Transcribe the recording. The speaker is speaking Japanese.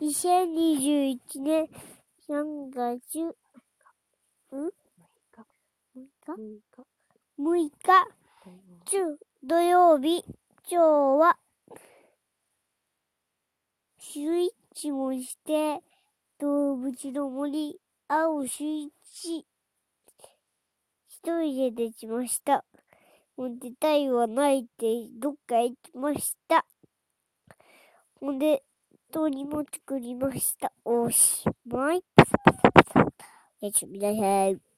2021年3月、ん ?6 日 ?6 日？中土曜日、今日？は、スイッチもして、動物の森、青スイッチ、一人で出ちました。もう出たいはないって、どっか行きました。ほんで、当にも作りました。おしまい。おやすみなさい。